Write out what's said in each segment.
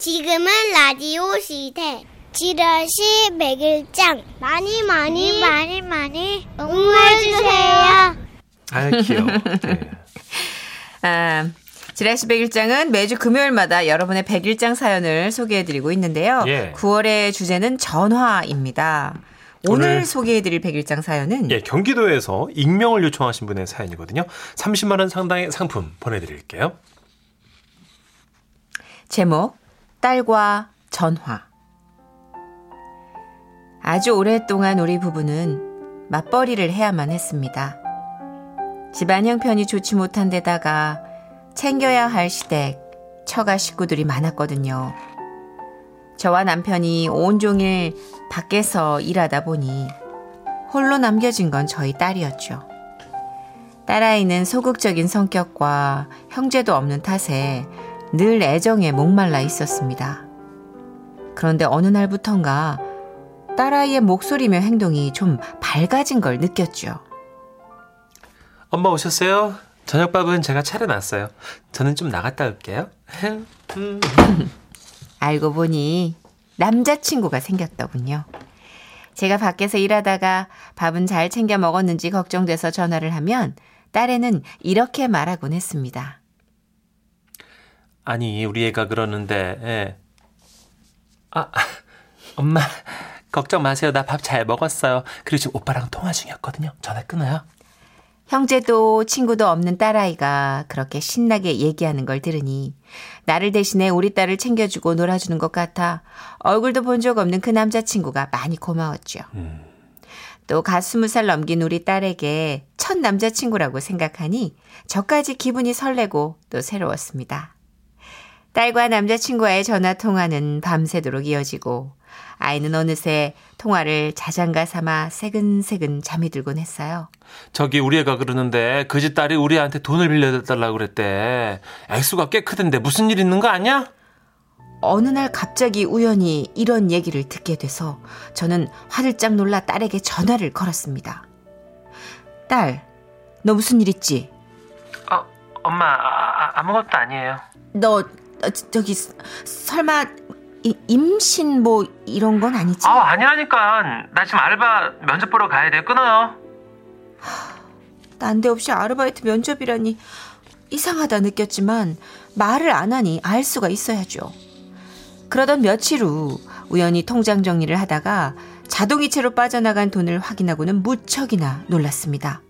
지금은 라디오 시대. 지라시 백일장 많이 많이 많이 많이 응원해 주세요. 아 귀여워. 네. 아, 지라시 백일장은 매주 금요일마다 여러분의 백일장 사연을 소개해드리고 있는데요. 예. 9월의 주제는 전화입니다. 오늘, 오늘 소개해드릴 백일장 사연은 예, 경기도에서 익명을 요청하신 분의 사연이거든요. 30만 원 상당의 상품 보내드릴게요. 제목 딸과 전화 아주 오랫동안 우리 부부는 맞벌이를 해야만 했습니다. 집안 형편이 좋지 못한 데다가 챙겨야 할 시댁, 처가 식구들이 많았거든요. 저와 남편이 온종일 밖에서 일하다 보니 홀로 남겨진 건 저희 딸이었죠. 딸아이는 소극적인 성격과 형제도 없는 탓에 늘 애정에 목말라 있었습니다. 그런데 어느 날부턴가 딸아이의 목소리며 행동이 좀 밝아진 걸 느꼈죠. 엄마 오셨어요? 저녁밥은 제가 차려놨어요. 저는 좀 나갔다 올게요. 음. 알고 보니 남자친구가 생겼더군요. 제가 밖에서 일하다가 밥은 잘 챙겨 먹었는지 걱정돼서 전화를 하면 딸애는 이렇게 말하곤 했습니다. 아니 우리 애가 그러는데 예. 아 엄마 걱정 마세요. 나 밥 잘 먹었어요. 그리고 지금 오빠랑 통화 중이었거든요. 전화 끊어요. 형제도 친구도 없는 딸아이가 그렇게 신나게 얘기하는 걸 들으니 나를 대신에 우리 딸을 챙겨주고 놀아주는 것 같아 얼굴도 본 적 없는 그 남자친구가 많이 고마웠죠. 또갓 스무 살 넘긴 우리 딸에게 첫 남자친구라고 생각하니 저까지 기분이 설레고 또 새로웠습니다. 딸과 남자친구와의 전화 통화는 밤새도록 이어지고 아이는 어느새 통화를 자장가 삼아 새근새근 잠이 들곤 했어요. 저기 우리 애가 그러는데 그 집 딸이 우리한테 돈을 빌려달라고 그랬대. 액수가 꽤 크던데 무슨 일 있는 거 아니야? 어느 날 갑자기 우연히 이런 얘기를 듣게 돼서 저는 화들짝 놀라 딸에게 전화를 걸었습니다. 딸, 너 무슨 일 있지? 어, 엄마 아, 아무것도 아니에요. 너 어, 저- 저기 스- 설마 이- 임신 뭐 이런 건 아니지? 아 아니라니까. 나 지금 알바 면접 보러 가야 돼. 끊어요. 난데없이 아르바이트 면접이라니 이상하다 느꼈지만 말을 안 하니 알 수가 있어야죠. 그러던 며칠 후 우연히 통장 정리를 하다가 자동이체로 빠져나간 돈을 확인하고는 무척이나 놀랐습니다.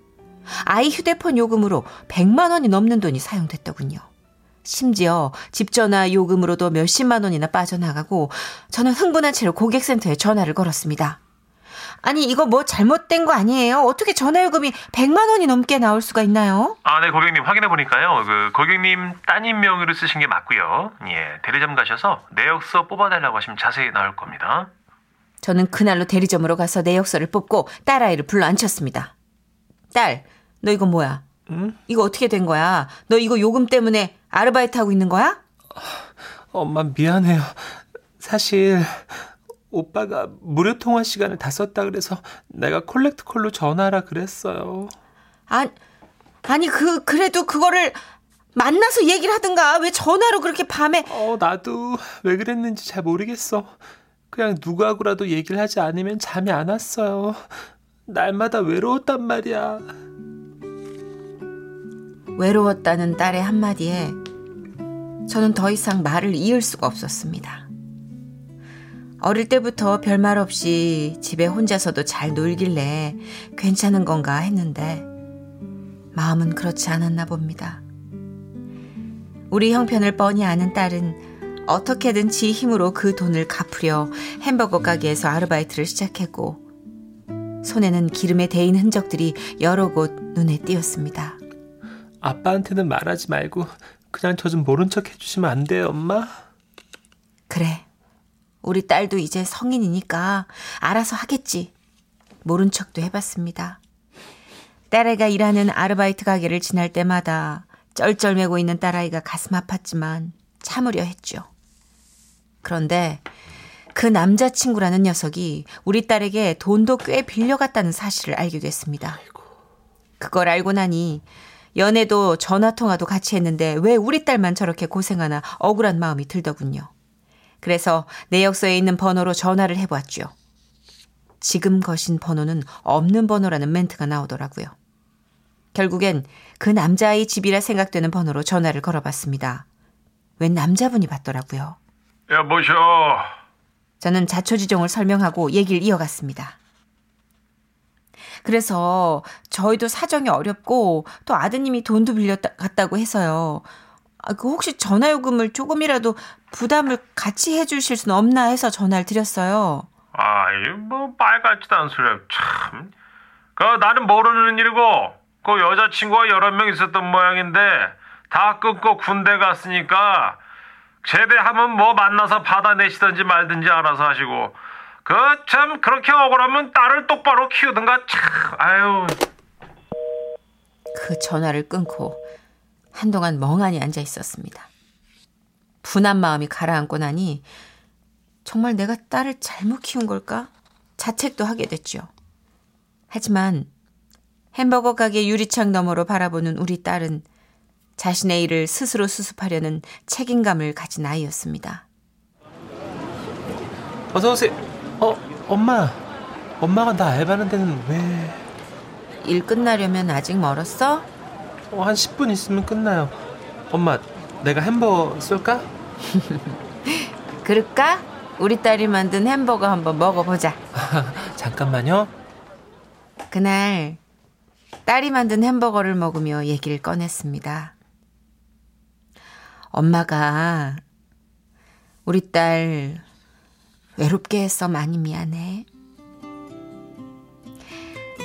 아이 휴대폰 요금으로 100만 원이 넘는 돈이 사용됐더군요. 심지어 집 전화 요금으로도 몇십만 원이나 빠져나가고 저는 흥분한 채로 고객센터에 전화를 걸었습니다. 아니 이거 뭐 잘못된 거 아니에요? 어떻게 전화요금이 100만 원이 넘게 나올 수가 있나요? 아, 네, 고객님 확인해 보니까요. 그 고객님 따님 명의로 쓰신 게 맞고요. 예, 대리점 가셔서 내역서 뽑아달라고 하시면 자세히 나올 겁니다. 저는 그날로 대리점으로 가서 내역서를 뽑고 딸아이를 불러 앉혔습니다. 딸, 너 이거 뭐야? 응? 이거 어떻게 된 거야? 너 이거 요금 때문에 아르바이트 하고 있는 거야? 엄마 미안해요. 사실 오빠가 무료 통화 시간을 다 썼다 그래서 내가 콜렉트 콜로 전화하라 그랬어요. 아니, 아니 그 그래도 그거를 만나서 얘기를 하든가 왜 전화로 그렇게 밤에 어, 나도 왜 그랬는지 잘 모르겠어. 그냥 누구하고라도 얘기를 하지 않으면 잠이 안 왔어요. 날마다 외로웠단 말이야. 외로웠다는 딸의 한마디에 저는 더 이상 말을 이을 수가 없었습니다. 어릴 때부터 별말 없이 집에 혼자서도 잘 놀길래 괜찮은 건가 했는데 마음은 그렇지 않았나 봅니다. 우리 형편을 뻔히 아는 딸은 어떻게든 지 힘으로 그 돈을 갚으려 햄버거 가게에서 아르바이트를 시작했고 손에는 기름에 데인 흔적들이 여러 곳 눈에 띄었습니다. 아빠한테는 말하지 말고 그냥 저 좀 모른 척 해주시면 안 돼요, 엄마? 그래. 우리 딸도 이제 성인이니까 알아서 하겠지. 모른 척도 해봤습니다. 딸애가 일하는 아르바이트 가게를 지날 때마다 쩔쩔매고 있는 딸아이가 가슴 아팠지만 참으려 했죠. 그런데 그 남자친구라는 녀석이 우리 딸에게 돈도 꽤 빌려갔다는 사실을 알게 됐습니다. 그걸 알고 나니 연애도 전화통화도 같이 했는데 왜 우리 딸만 저렇게 고생하나 억울한 마음이 들더군요. 그래서 내역서에 있는 번호로 전화를 해보았죠. 지금 거신 번호는 없는 번호라는 멘트가 나오더라고요. 결국엔 그 남자아이 집이라 생각되는 번호로 전화를 걸어봤습니다. 웬 남자분이 받더라고요. 여보셔. 저는 자초지종을 설명하고 얘기를 이어갔습니다. 그래서 저희도 사정이 어렵고 또 아드님이 돈도 빌려갔다고 해서요. 아, 그 혹시 전화 요금을 조금이라도 부담을 같이 해주실 수는 없나 해서 전화를 드렸어요. 아이, 뭐, 빨갛지도 않은 소리야. 참. 그, 나는 모르는 일이고, 그 여자친구가 여러 명 있었던 모양인데, 다 끊고 군대 갔으니까, 제대하면 뭐 만나서 받아내시든지 말든지 알아서 하시고, 그, 참, 그렇게 억울하면 딸을 똑바로 키우든가, 참, 아유. 그 전화를 끊고 한동안 멍하니 앉아 있었습니다. 분한 마음이 가라앉고 나니 정말 내가 딸을 잘못 키운 걸까? 자책도 하게 됐죠. 하지만 햄버거 가게 유리창 너머로 바라보는 우리 딸은 자신의 일을 스스로 수습하려는 책임감을 가진 아이였습니다. 어서 오세요. 어, 엄마. 엄마가 나 알바는 데는 왜? 일 끝나려면 아직 멀었어? 어, 한 10분 있으면 끝나요. 엄마, 내가 햄버거 쏠까? 그럴까? 우리 딸이 만든 햄버거 한번 먹어보자. 잠깐만요. 그날 딸이 만든 햄버거를 먹으며 얘기를 꺼냈습니다. 엄마가 우리 딸 외롭게 해서 많이 미안해.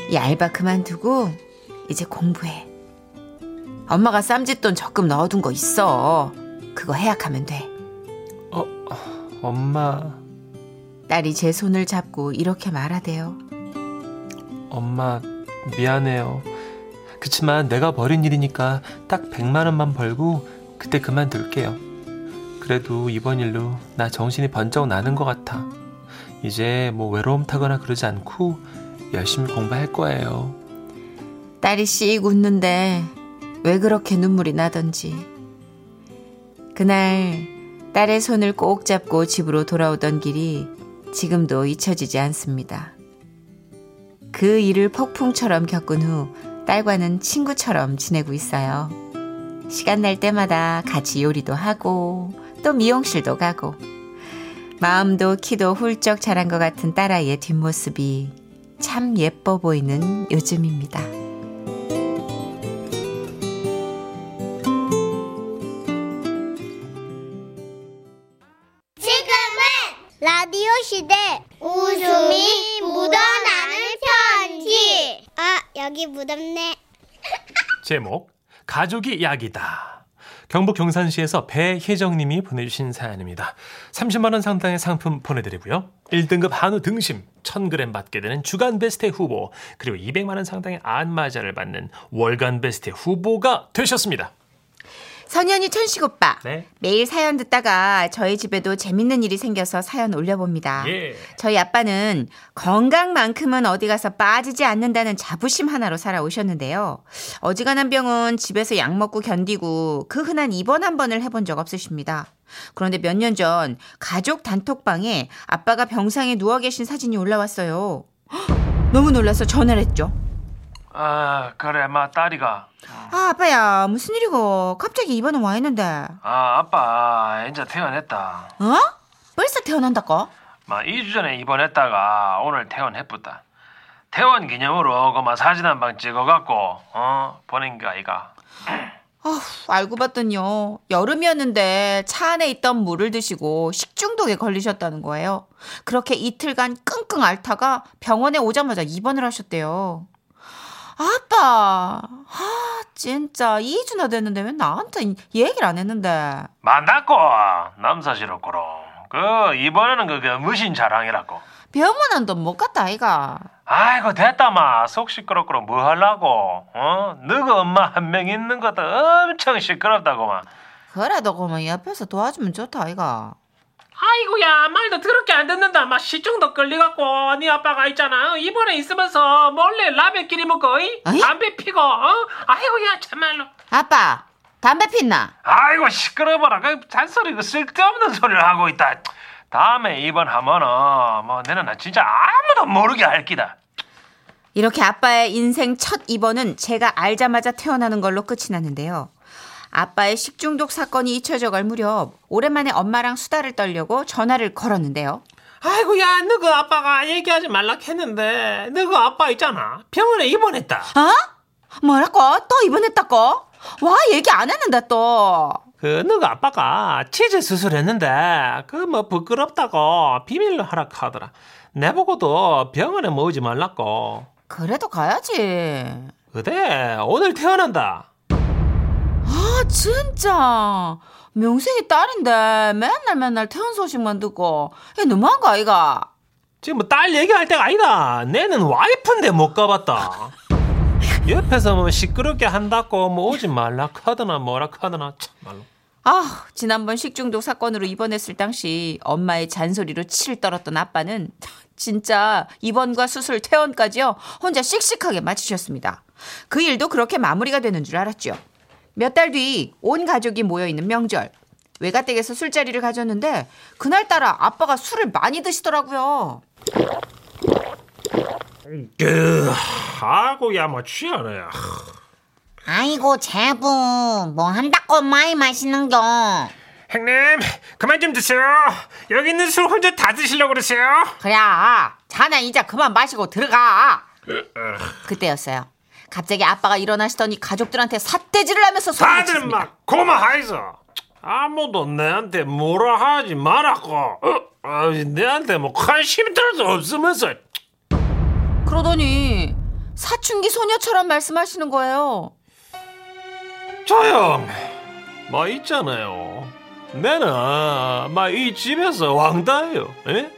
이 알바 그만두고 이제 공부해. 엄마가 쌈짓돈 적금 넣어둔 거 있어. 그거 해약하면 돼. 어, 엄마, 딸이 제 손을 잡고 이렇게 말하대요. 엄마, 미안해요. 그치만 내가 벌인 일이니까 딱 100만 원만 벌고 그때 그만둘게요. 그래도 이번 일로 나 정신이 번쩍 나는 것 같아. 이제 뭐 외로움 타거나 그러지 않고 열심히 공부할 거예요. 딸이 씩 웃는데 왜 그렇게 눈물이 나던지. 그날 딸의 손을 꼭 잡고 집으로 돌아오던 길이 지금도 잊혀지지 않습니다. 그 일을 폭풍처럼 겪은 후 딸과는 친구처럼 지내고 있어요. 시간 날 때마다 같이 요리도 하고 또 미용실도 가고 마음도 키도 훌쩍 자란 것 같은 딸아이의 뒷모습이 참 예뻐 보이는 요즘입니다. 지금은 라디오 시대 웃음이 묻어나는 편지. 아, 여기 묻었네. 제목 가족이 약이다. 경북 경산시에서 배혜정님이 보내주신 사연입니다. 30만 원 상당의 상품 보내드리고요. 1등급 한우 등심 1000g 받게 되는 주간 베스트 후보 그리고 200만 원 상당의 안마자를 받는 월간 베스트 후보가 되셨습니다. 선현이 천식 오빠. 네. 매일 사연 듣다가 저희 집에도 재밌는 일이 생겨서 사연 올려봅니다. 예. 저희 아빠는 건강만큼은 어디 가서 빠지지 않는다는 자부심 하나로 살아오셨는데요. 어지간한 병은 집에서 약 먹고 견디고 그 흔한 입원 한 번을 해본 적 없으십니다. 그런데 몇 년 전 가족 단톡방에 아빠가 병상에 누워 계신 사진이 올라왔어요. 헉, 너무 놀라서 전화를 했죠. 아 그래 마 딸이가 아, 아빠야, 무슨 일이고? 갑자기 입원은 와 있는데. 아 아빠 이제 퇴원했다. 어? 벌써 태어난다고? 마 2주 전에 입원했다가 오늘 퇴원했쁘다. 퇴원 기념으로 그마 사진 한 방 찍어갖고 어 보낸 게 아이가. 아휴, 알고 봤더니요. 여름이었는데 차 안에 있던 물을 드시고 식중독에 걸리셨다는 거예요. 그렇게 이틀간 끙끙 앓다가 병원에 오자마자 입원을 하셨대요. 아빠, 아, 진짜 2주나 됐는데 왜 나한테 얘기를 안 했는데. 만났고 남사시럽고로 그 이번에는 그, 그 무신 자랑이라고. 병원은 또 못 갔다, 아이가. 아이고 됐다마 속 시끄럽고로 뭐 하려고 어 너가 엄마 한 명 있는 것도 엄청 시끄럽다고만. 그래도 그만 옆에서 도와주면 좋다, 아이가. 아이고야 말도 더럽게 안 듣는다 막 시중도 끌려갖고 네 아빠가 있잖아 이번에 있으면서 몰래 라면 끼리 먹고 이? 어이? 담배 피고 어? 아이고야 참말로 아빠, 담배 폈나? 아이고 시끄러워라 그 잔소리 그 쓸데없는 소리를 하고 있다. 다음에 입원하면은 뭐 내는 나 진짜 아무도 모르게 할 기다. 이렇게 아빠의 인생 첫 입원은 제가 알자마자 태어나는 걸로 끝이 났는데요. 아빠의 식중독 사건이 잊혀져 갈 무렵 오랜만에 엄마랑 수다를 떨려고 전화를 걸었는데요. 아이고 야 너그 아빠가 얘기하지 말라 했는데 너그 아빠 있잖아 병원에 입원했다 어? 뭐라고? 또 입원했다고? 와 얘기 안 했는데 또. 그 너그 아빠가 치즈 수술했는데 그 뭐 부끄럽다고 비밀로 하라 하더라 내보고도 병원에 모으지 말라고 그래도 가야지. 그대 오늘 태어난다 아 진짜 명색이 딸인데 맨날 맨날 태연 소식만 듣고 이게 너무한 거 아이가? 지금 뭐 딸 얘기할 때가 아니다 내는 와이프인데 못 가봤다 옆에서 뭐 시끄럽게 한다고 뭐 오지 말라 하더나 뭐라 하더나 참말로 아 지난번 식중독 사건으로 입원했을 당시 엄마의 잔소리로 치를 떨었던 아빠는 진짜 입원과 수술 퇴원까지요 혼자 씩씩하게 마치셨습니다. 그 일도 그렇게 마무리가 되는 줄 알았죠. 몇 달 뒤 온 가족이 모여 있는 명절. 외가댁에서 술자리를 가졌는데 그날따라 아빠가 술을 많이 드시더라고요. 그 아고 야 뭐 취하네. 아이고 제부 뭐 한다고 많이 마시는겨. 형님 그만 좀 드세요. 여기 있는 술 혼자 다 드시려고 그러세요? 그래 자네 이제 그만 마시고 들어가. 그때였어요. 갑자기 아빠가 일어나시더니 가족들한테 삿대질을 하면서 다들. 막 고마하이소 아무도 내한테 뭐라 하지 말았고 어, 어, 내한테 뭐 관심 들도 없으면서 그러더니 사춘기 소녀처럼 말씀하시는 거예요. 조용 뭐 있잖아요 내는 막이 집에서 왕따예요 에?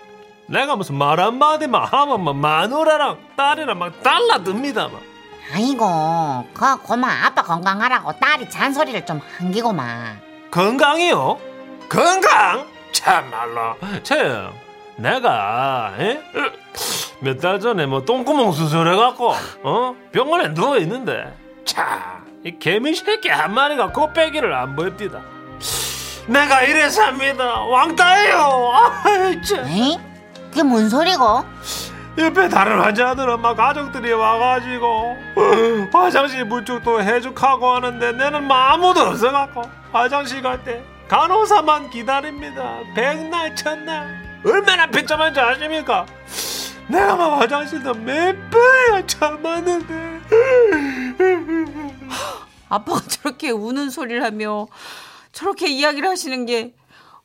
내가 무슨 말 한마디만 하면 막 마누라랑 딸이랑 막 달라듭니다 막 아이고 그 고마 아빠 건강하라고 딸이 잔소리를 좀 한기고만 건강이요? 건강? 참말로 참 내가 몇 달 전에 뭐 똥구멍 수술해갖고 어 병원에 누워 있는데 차이 개미 새끼 한 마리가 코빼기를 안 보입니다. 내가 이래 삽니다 왕따예요. 아이 참. 에이? 그게 뭔 소리고? 옆에 다른 환자들은 막 가족들이 와가지고 어, 화장실 물쪽도 해죽하고 하는데 내는 막 아무도 없어갖고 화장실 갈 때 간호사만 기다립니다. 백날 첫날. 얼마나 비참한지 아십니까? 내가 막 화장실도 몇 번이나 참았는데. 아빠가 저렇게 우는 소리를 하며 저렇게 이야기를 하시는 게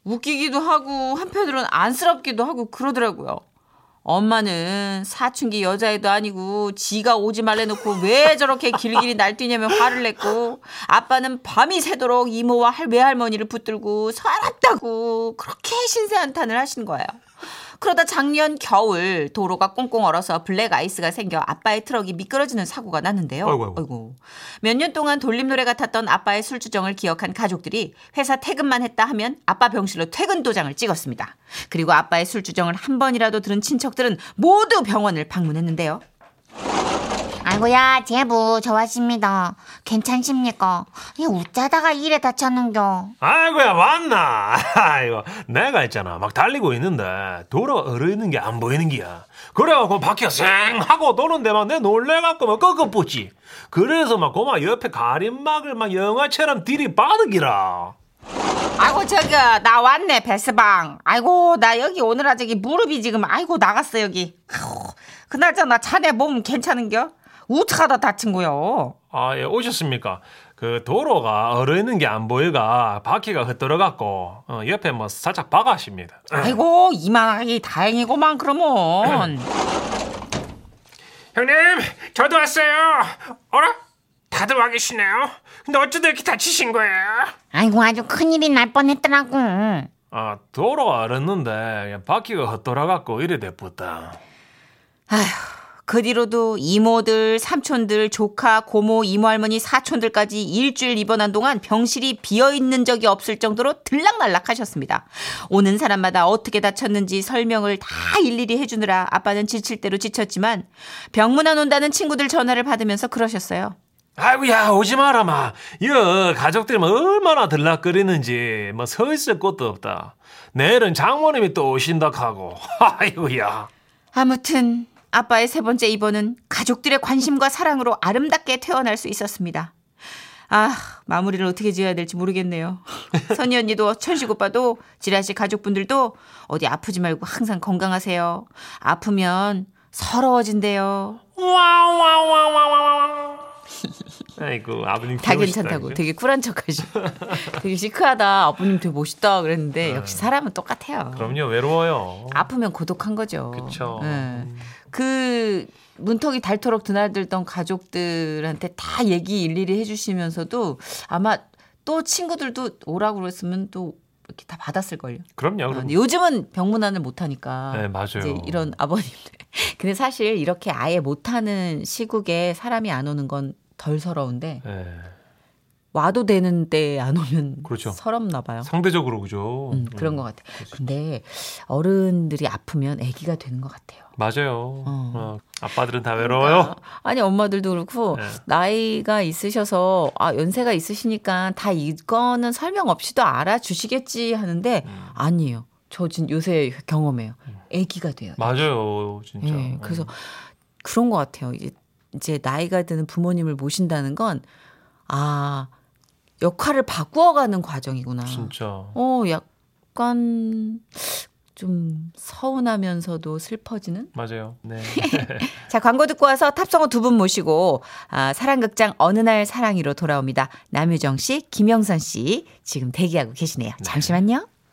웃기기도 하고 한편으로는 안쓰럽기도 하고 그러더라고요. 엄마는 사춘기 여자애도 아니고 지가 오지 말래놓고 왜 저렇게 길길이 날뛰냐며 화를 냈고 아빠는 밤이 새도록 이모와 할 외할머니를 붙들고 살았다고 그렇게 신세한탄을 하시는 거예요. 그러다 작년 겨울 도로가 꽁꽁 얼어서 black ice가 생겨 아빠의 트럭이 미끄러지는 사고가 났는데요. 아이고, 아이고. 몇 년 동안 돌림 노래 같았던 아빠의 술주정을 기억한 가족들이 회사 퇴근만 했다 하면 아빠 병실로 퇴근 도장을 찍었습니다. 그리고 아빠의 술주정을 한 번이라도 들은 친척들은 모두 병원을 방문했는데요. 아이고야 제부 저 왔습니다 괜찮습니까? 이 웃자다가 일에 다쳤는겨 아이고야 왔나 아이고 내가 있잖아 막 달리고 있는데 도로가 얼어있는 게 안 보이는 기야 그래갖고 바퀴가 쌩 하고 도는데 막 내 놀래갖고 막 꺾어붙지 그래서 막 고마 옆에 가림막을 막 영화처럼 들이받으기라 아이고 저기 나 왔네 베스방. 아이고 나 여기 오느라 저기 무릎이 지금 아이고 나갔어 여기. 아우, 그나저나 자네 몸 괜찮은겨? 우측하다 다친 거요. 아 예 오셨습니까 그 도로가 얼어 있는 게 안 보이가 바퀴가 흩어져갖고 어, 옆에 뭐 살짝 박아십니다 아이고 이만하기 다행이고만 그러면. 형님 저도 왔어요 어라? 다들 와 계시네요 근데 어쩌다 이렇게 다치신 거예요? 아이고 아주 큰일이 날 뻔했더라고 아 도로가 얼었는데 바퀴가 헛돌아갖고 이래 됐었다 아휴, 그 뒤로도 이모들, 삼촌들, 조카, 고모, 이모 할머니, 사촌들까지 일주일 입원한 동안 병실이 비어 있는 적이 없을 정도로 들락날락 하셨습니다. 오는 사람마다 어떻게 다쳤는지 설명을 다 일일이 해주느라 아빠는 지칠 대로 지쳤지만 병문안 온다는 친구들 전화를 받으면서 그러셨어요. 아이고야 오지 마라 마. 여 가족들이 뭐 얼마나 들락거리는지 뭐 서 있을 곳도 없다. 내일은 장모님이 또 오신다 하고. 아이고야. 아무튼 아빠의 세 번째 입원은 가족들의 관심과 사랑으로 아름답게 퇴원할 수 있었습니다. 아, 마무리를 어떻게 지어야 될지 모르겠네요. 선희 언니도 천식 오빠도 지라 씨 가족분들도 어디 아프지 말고 항상 건강하세요. 아프면 서러워진대요. 와와와와와. 아이고 아버님 다 괜찮다고 그죠? 되게 쿨한 척하시. 되게 시크하다. 아버님 되게 멋있다 그랬는데 역시 사람은 똑같아요. 그럼요 외로워요. 아프면 고독한 거죠. 그쵸. 예. 그 문턱이 닳도록 드나들던 가족들한테 다 얘기 일일이 해주시면서도 아마 또 친구들도 오라고 그랬으면 또 이렇게 다 받았을걸요. 그럼요. 어, 그럼. 요즘은 병문안을 못하니까. 네 맞아요. 이제 이런 아버님들. 근데 사실 이렇게 아예 못하는 시국에 사람이 안 오는 건 덜 서러운데 네. 와도 되는데 안 오면 그렇죠. 서럽나 봐요. 상대적으로 그죠. 음, 그런 것 같아요. 근데 어른들이 아프면 아기가 되는 것 같아요. 맞아요. 어. 어, 아빠들은 다 외로워요. 아니 엄마들도 그렇고 네. 나이가 있으셔서 아 연세가 있으시니까 다 이거는 설명 없이도 알아주시겠지 하는데 음. 아니에요. 저 진 요새 경험해요. 아기가 돼요. 맞아요, 진짜. 예, 그래서 그런 것 같아요. 이제, 이제 나이가 드는 부모님을 모신다는 건 아 역할을 바꾸어가는 과정이구나. 진짜. 어 약간 좀 서운하면서도 슬퍼지는 맞아요. 네. 자, 광고 듣고 와서 탑성어 두 분 모시고 아, 사랑극장 어느 날 사랑이로 돌아옵니다. 남유정 씨, 김영선 씨 지금 대기하고 계시네요. 잠시만요.